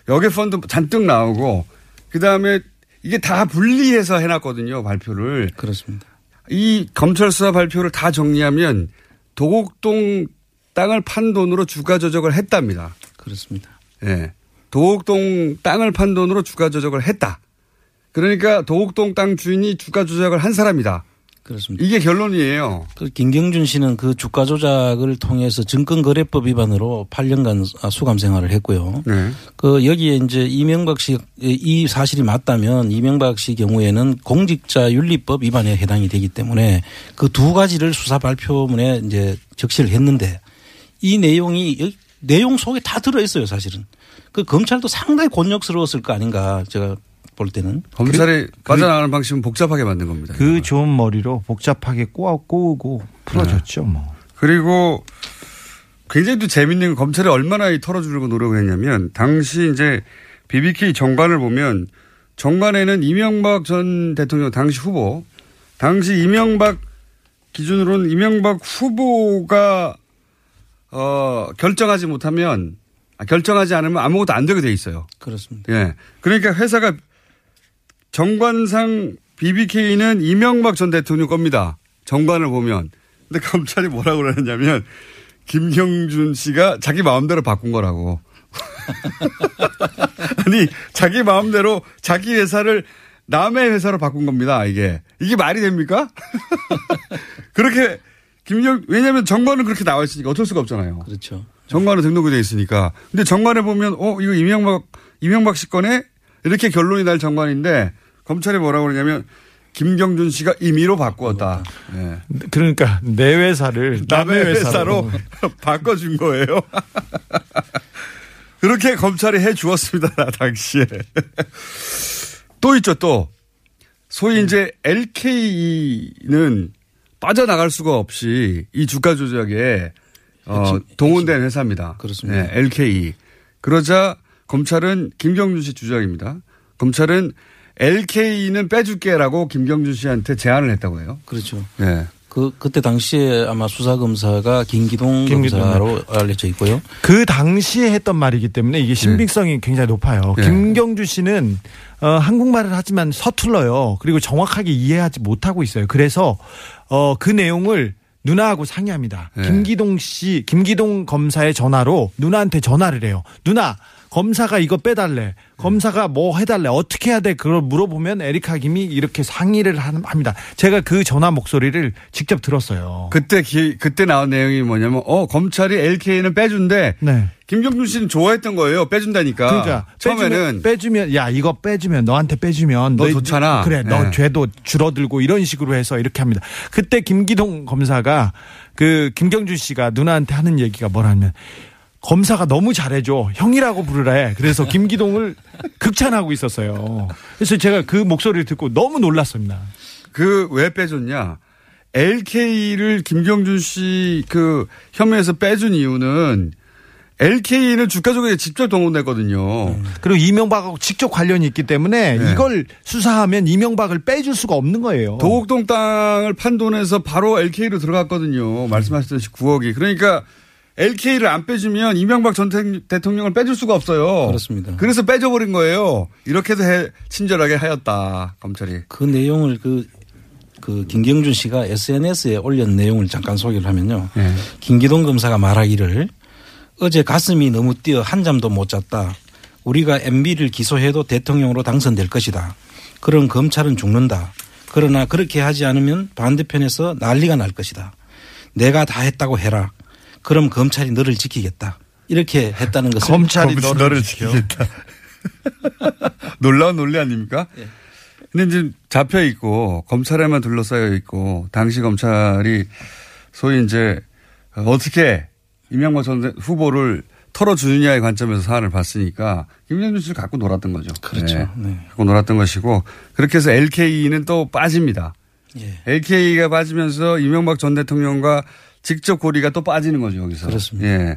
여객 펀드 잔뜩 나오고 그 다음에 이게 다 분리해서 해놨거든요 발표를. 그렇습니다. 이 검찰 수사 발표를 다 정리하면 도곡동 땅을 판 돈으로 주가 조작을 했답니다. 그렇습니다. 예. 도곡동 땅을 판 돈으로 주가 조작을 했다. 그러니까 도곡동 땅 주인이 주가 조작을 한 사람이다. 그렇습니다. 이게 결론이에요. 그 김경준 씨는 그 주가 조작을 통해서 증권거래법 위반으로 8년간 수감 생활을 했고요. 네. 그 여기에 이제 이명박 씨 이 사실이 맞다면 이명박 씨 경우에는 공직자 윤리법 위반에 해당이 되기 때문에 그 두 가지를 수사 발표문에 이제 적시를 했는데 이 내용이 내용 속에 다 들어 있어요, 사실은. 그 검찰도 상당히 곤욕스러웠을 거 아닌가 제가 볼 때는 검찰이 빠져나가는 방식은 복잡하게 만든 겁니다. 그 좋은 머리로 복잡하게 꼬아 꼬우고 풀어줬죠, 뭐. 그리고 굉장히 또 재밌는 건 검찰이 얼마나 이 털어주려고 노력을 했냐면 당시 이제 BBK 정관을 보면 정관에는 이명박 전 대통령 당시 후보, 당시 이명박 기준으로는 이명박 후보가 어 결정하지 못하면 아, 결정하지 않으면 아무것도 안 되게 돼 있어요. 그렇습니다. 예. 그러니까 회사가 정관상 BBK는 이명박 전 대통령 겁니다. 정관을 보면. 근데 검찰이 뭐라고 그러냐면 김경준 씨가 자기 마음대로 바꾼 거라고. 아니, 자기 마음대로 자기 회사를 남의 회사로 바꾼 겁니다, 이게. 이게 말이 됩니까? 그렇게, 김경, 왜냐면 정관은 그렇게 나와 있으니까 어쩔 수가 없잖아요. 그렇죠. 정관은 등록이 돼 있으니까. 근데 정관에 보면, 어, 이거 이명박, 이명박 씨 거네? 이렇게 결론이 날 정관인데, 검찰이 뭐라고 그러냐면, 김경준 씨가 임의로 바꾸었다. 예. 그러니까 내 회사를 남의 남의 회사로, 회사로 바꿔준 거예요. 그렇게 검찰이 해 주었습니다, 당시에. 또 있죠, 또. 소위 이제 LK는 빠져나갈 수가 없이 이 주가 조작에 어, 동원된 회사입니다. 그렇습니다. 네, LKE. 그러자 검찰은 김경준 씨 주장입니다. 검찰은 LKE는 빼줄게라고 김경준 씨한테 제안을 했다고 해요. 그렇죠. 네. 그 그때 당시에 아마 수사 검사가 김기동, 김기동. 검사로 알려져 있고요. 그 당시에 했던 말이기 때문에 이게 신빙성이 굉장히 높아요. 네. 김경주 씨는 어, 한국말을 하지만 서툴러요. 그리고 정확하게 이해하지 못하고 있어요. 그래서 어, 그 내용을 누나하고 상의합니다. 네. 김기동 씨, 김기동 검사의 전화로 누나한테 전화를 해요. 누나, 검사가 이거 빼달래. 검사가 뭐 해달래. 어떻게 해야 돼? 그걸 물어보면 에리카 김이 이렇게 상의를 한- 합니다. 제가 그 전화 목소리를 직접 들었어요. 그때 기, 그때 나온 내용이 뭐냐면 어 검찰이 LK는 빼준대. 네. 김경준 씨는 좋아했던 거예요. 빼준다니까. 그러니까 처음에는 빼주면, 빼주면 야 이거 빼주면 너한테 빼주면 너 너희- 좋잖아. 그래 너 네. 죄도 줄어들고 이런 식으로 해서 이렇게 합니다. 그때 김기동 검사가 그 김경준 씨가 누나한테 하는 얘기가 뭐라면 검사가 너무 잘해줘 형이라고 부르래. 그래서 김기동을 극찬하고 있었어요. 그래서 제가 그 목소리를 듣고 너무 놀랐습니다. 그 왜 빼줬냐? LK를 김경준 씨 그 혐의에서 빼준 이유는 LK는 주가 조작에 직접 동원됐거든요. 그리고 이명박하고 직접 관련이 있기 때문에 네. 이걸 수사하면 이명박을 빼줄 수가 없는 거예요. 도곡동 땅을 판돈해서 바로 LK로 들어갔거든요. 말씀하셨듯이 9억이. 그러니까 LK를 안 빼주면 이명박 전 대- 대통령을 빼줄 수가 없어요. 그렇습니다. 그래서 빼줘버린 거예요. 이렇게도 해, 친절하게 하였다, 검찰이. 그 내용을 그, 그 김경준 씨가 SNS에 올린 내용을 잠깐 소개를 하면요. 네. 김기동 검사가 말하기를 어제 가슴이 너무 뛰어 한 잠도 못 잤다. 우리가 MB를 기소해도 대통령으로 당선될 것이다. 그런 검찰은 죽는다. 그러나 그렇게 하지 않으면 반대편에서 난리가 날 것이다. 내가 다 했다고 해라. 그럼 검찰이 너를 지키겠다. 이렇게 했다는 것을 검찰이 너를 너를 지켜. 지키겠다. 놀라운 논리 아닙니까? 근데 이제 잡혀 있고 검찰에만 둘러싸여 있고 당시 검찰이 소위 이제 어떻게 이명박 전 대- 후보를 털어주느냐의 관점에서 사안을 봤으니까 김정준 씨를 갖고 놀았던 거죠. 그렇죠. 네. 갖고 놀았던 것이고 그렇게 해서 LK는 또 빠집니다. 예. LK가 빠지면서 이명박 전 대통령과 직접 고리가 또 빠지는 거죠, 여기서. 그렇습니다. 예.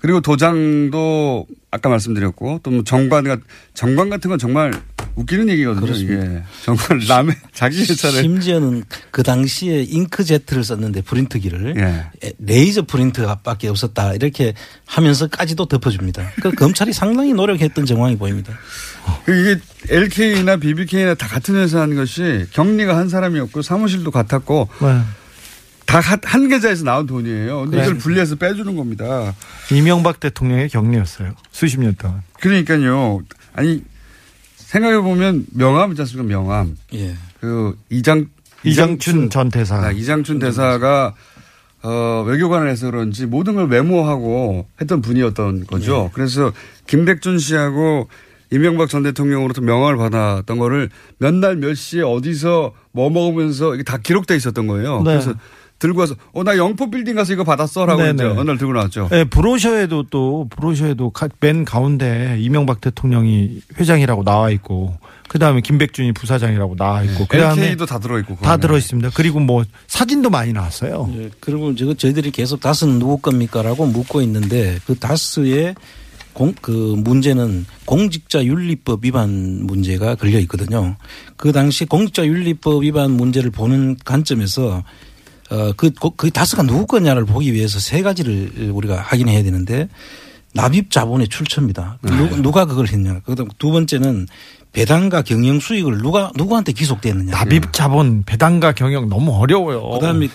그리고 도장도 아까 말씀드렸고 또 뭐 정관, 같- 정관 같은 건 정말 웃기는 얘기거든요. 그렇습니다. 이게. 정말 남의 자기 회사를. 심지어는 그 당시에 잉크제트를 썼는데 프린트기를 예. 에, 레이저 프린트밖에 없었다 이렇게 하면서까지도 덮어줍니다. 그 검찰이 상당히 노력했던 정황이 보입니다. 그 이게 LK나 BBK나 다 같은 회사인 것이 격리가 한 사람이었고 사무실도 같았고 다 한 계좌에서 나온 돈이에요. 근데 이걸. 분리해서 빼주는 겁니다. 이명박 대통령의 격리였어요. 수십 년 동안. 그러니까요. 아니 생각해 보면 명함 있지 않습니까? 명함. 예. 그 이장 이장춘 전 대사. 아, 이장춘 대사가 어, 외교관을 해서 그런지 모든 걸 메모하고 했던 분이었던 거죠. 네. 그래서 김백준 씨하고 이명박 전 대통령으로부터 명함을 받았던 거를 몇 날 몇 시에 어디서 뭐 먹으면서 이게 다 기록돼 있었던 거예요. 네. 그래서 들고 와서 어 나 영포 빌딩 가서 이거 받았어라고 네네. 이제 어느 날 들고 나왔죠. 네, 브로셔에도 또 브로셔에도 가- 맨 가운데 이명박 대통령이 회장이라고 나와 있고 그 다음에 김백준이 부사장이라고 나와 있고 그 다음에 LK도 다 들어 있고 다 들어 있습니다. 그리고 뭐 사진도 많이 나왔어요. 예, 그리고 저 저희들이 계속 다스는 누구 겁니까라고 묻고 있는데 그 다스의 공, 그 문제는 공직자 윤리법 위반 문제가 걸려 있거든요. 그 당시 공직자 윤리법 위반 문제를 보는 관점에서 어, 그, 그- 그 다스가 누구 거냐를 보기 위해서 세 가지를 우리가 확인해야 되는데 납입 자본의 출처입니다. 누, 누가 그걸 했냐. 그다음 두 번째는 배당과 경영 수익을 누가 누구한테 기속됐느냐. 납입 자본 배당과 경영 너무 어려워요. 그다음에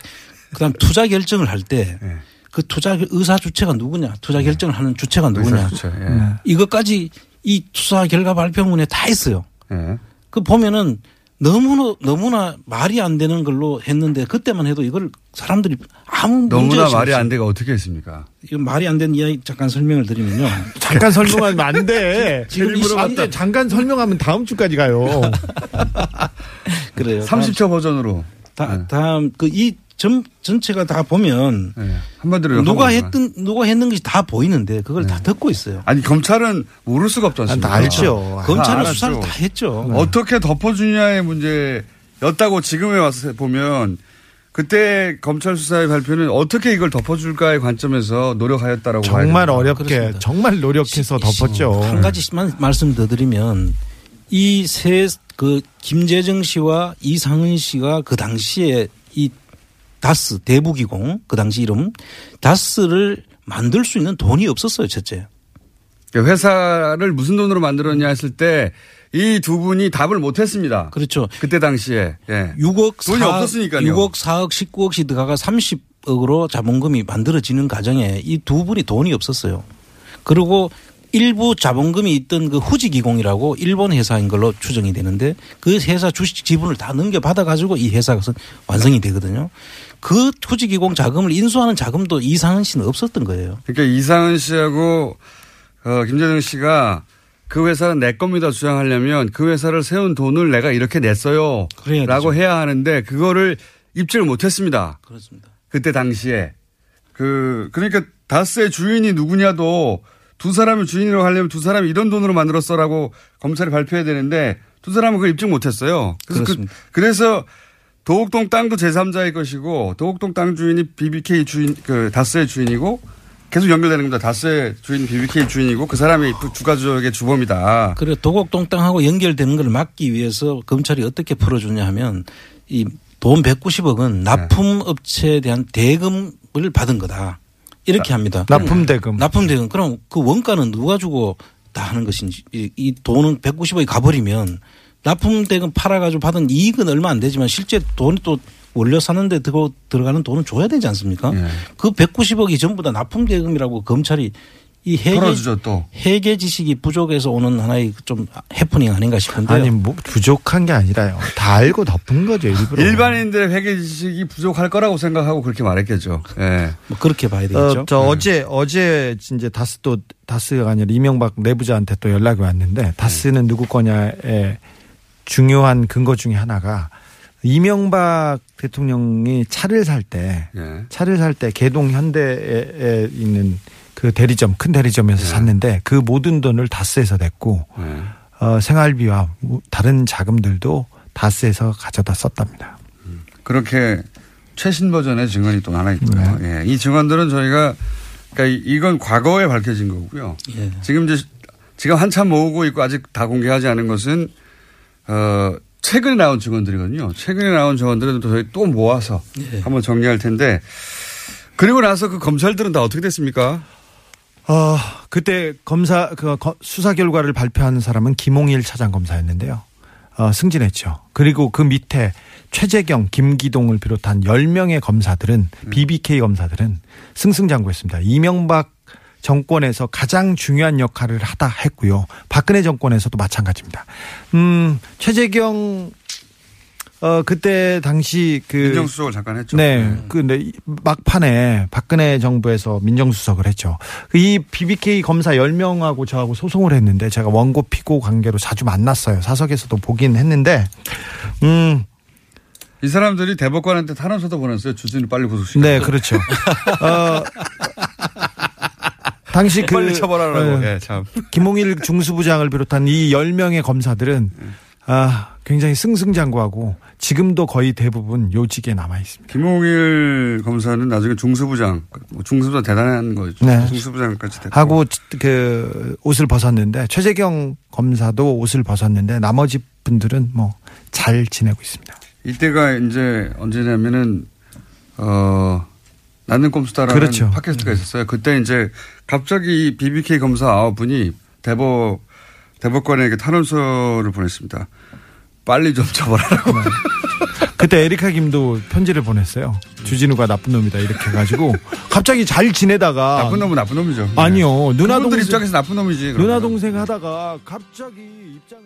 그다음 투자 결정을 할 때그 투자 의사 주체가 누구냐, 투자 결정을 하는 주체가 누구냐. 주체, 예. 네. 이것까지 이 투자 결과 발표문에 다 있어요. 예. 그 보면은 너무나 너무나 말이 안 되는 걸로 했는데 그때만 해도 이걸 사람들이 아무 문제 너무나 말이. 안 돼가 어떻게 했습니까? 이거 말이 안 되는 이야기 잠깐 설명을 드리면요. 잠깐 설명하면 안 돼. 지금 이안 돼. 잠깐 설명하면 다음 주까지 가요. 그래요. 30초 버전으로. 다, 다음 그 이 전 전체가 다 보면 한마디로 누가. 했던 누가 했는 것이 다 보이는데 그걸 다 듣고 있어요. 아니 검찰은 모를 수가 없지 않습니까? 다 알죠. 검찰은 다 수사를. 다 했죠. 어떻게 덮어주냐의 문제였다고 지금에 와서 보면 그때 검찰 수사의 발표는 어떻게 이걸 덮어줄까의 관점에서 노력하였다라고 정말. 어렵게 정말 노력해서 덮었죠. 한 가지만 말씀 더 드리면 이 세 그 김재정 씨와 이상은 씨가 그 당시에 이 다스 대부기공 그 당시 이름 다스를 만들 수 있는 돈이 없었어요 첫째. 그러니까 회사를 무슨 돈으로 만들었냐 했을 때 이 두 분이 답을 못했습니다. 그렇죠. 그때 당시에 예. 6억 돈이 4억, 없었으니까요. 6억 4억 19억씩 들어가가 30억으로 자본금이 만들어지는 과정에 이 두 분이 돈이 없었어요. 그리고 일부 자본금이 있던 그 후지기공이라고 일본 회사인 걸로 추정이 되는데 그 회사 주식 지분을 다 넘겨 받아 가지고 이 회사가 완성이 되거든요. 그 후지기공 자금을 인수하는 자금도 이상은 씨는 없었던 거예요. 그러니까 이상은 씨하고 어, 김재정 씨가 그 회사는 내 겁니다 주장하려면 그 회사를 세운 돈을 내가 이렇게 냈어요. 그래야 라고. 해야 하는데 그거를 입증을 못 했습니다. 그렇습니다. 그때 당시에. 그, 그러니까 다스의 주인이 누구냐도 두 사람을 주인으로 하려면 두 사람이 이런 돈으로 만들었어라고 검찰이 발표해야 되는데 두 사람은 그걸 입증 못 했어요. 그래서, 그렇습니다. 그, 래서 도곡동 땅도 제3자의 것이고 도곡동 땅 주인이 BBK 주인, 그 다스의 주인이고 계속 연결되는 겁니다. 다스의 주인 BBK 주인이고 그 사람이 주가족의 주범이다. 그래 도곡동 땅하고 연결되는 걸 막기 위해서 검찰이 어떻게 풀어주냐 하면 이 돈 190억은 납품 업체에 대한 대금을 받은 거다. 이렇게 합니다. 납품 대금. 납품 대금. 그럼 그 원가는 누가 주고 다 하는 것인지 이, 이 돈은 190억이 가버리면 납품 대금 팔아가지고 받은 이익은 얼마 안 되지만 실제 돈이 또 원료 사는데 들어, 들어가는 돈은 줘야 되지 않습니까? 예. 그 190억이 전부 다 납품 대금이라고 검찰이 이 회계 털어주죠, 또. 회계 지식이 부족해서 오는 하나의 좀 해프닝 아닌가 싶은데요. 아니 뭐 부족한 게 아니라요. 다 알고 덮은 거죠 일부러. 일반인들의 회계 지식이 부족할 거라고 생각하고 그렇게 말했겠죠. 예. 뭐 그렇게 봐야 되겠죠. 어, 저 어제 어제 이제 다스 또 다스가 아니라 이명박 내부자한테 또 연락이 왔는데 다스는 누구 거냐에 중요한 근거 중에 하나가 이명박 대통령이 차를 살때 예. 차를 살 때 개동 현대에 있는 그 대리점 큰 대리점에서 샀는데 그 모든 돈을 다스에서 냈고 예. 어, 생활비와 다른 자금들도 다스에서 가져다 썼답니다. 그렇게 최신 버전의 증언이 또 하나 있고요. 네. 예. 이 증언들은 저희가 그러니까 이- 이건 과거에 밝혀진 거고요. 예. 지금 이제 지금 한참 모으고 있고 아직 다 공개하지 않은 것은 어 최근에 나온 증언들이거든요. 최근에 나온 증언들은 또 저희 또 모아서 예. 한번 정리할 텐데 그리고 나서 그 검찰들은 다 어떻게 됐습니까? 어, 그때 검사, 그 거- 수사 결과를 발표하는 사람은 김홍일 차장 검사였는데요. 어, 승진했죠. 그리고 그 밑에 최재경, 김기동을 비롯한 10명의 검사들은, BBK 검사들은 승승장구했습니다. 이명박 정권에서 가장 중요한 역할을 하다 했고요. 박근혜 정권에서도 마찬가지입니다. 음, 최재경 어 그때 당시 그 민정수석을 잠깐 했죠. 네. 근데 이 막판에 박근혜 정부에서 민정수석을 했죠. 그이 BBK 검사 10명하고 저하고 소송을 했는데 제가 원고 피고 관계로 자주 만났어요. 사석에서도 보긴 했는데 음 이 사람들이 대법관한테 탄원서도 보냈어요. 주진우 빨리 구속시켜. 네, 그렇죠. 어, 당시 그 빨리 처벌하라고. 어, 예, 참. 김홍일 중수부장을 비롯한 이 10명의 검사들은 아, 굉장히 승승장구하고 지금도 거의 대부분 요직에 남아 있습니다. 김홍일 검사는 나중에 중수부장, 뭐 중수부장 대단한 거죠. 네. 중수부장까지 됐고. 하고 그 옷을 벗었는데 최재경 검사도 옷을 벗었는데 나머지 분들은 뭐 잘 지내고 있습니다. 이때가 이제 언제냐면은 어 나는 꼼수다라는 그렇죠. 팟캐스트가 있었어요. 그때 이제 갑자기 이 BBK 검사 아홉 분이 대법 대법관에게 탄원서를 보냈습니다. 빨리 좀 처벌하라고. 그때 에리카 김도 편지를 보냈어요. 주진우가 나쁜 놈이다 이렇게 해가지고 갑자기 잘 지내다가 나쁜 놈은 나쁜 놈이죠. 아니요 누나 그분들 동생 입장에서 나쁜 놈이지. 누나 동생 하다가 갑자기 입장을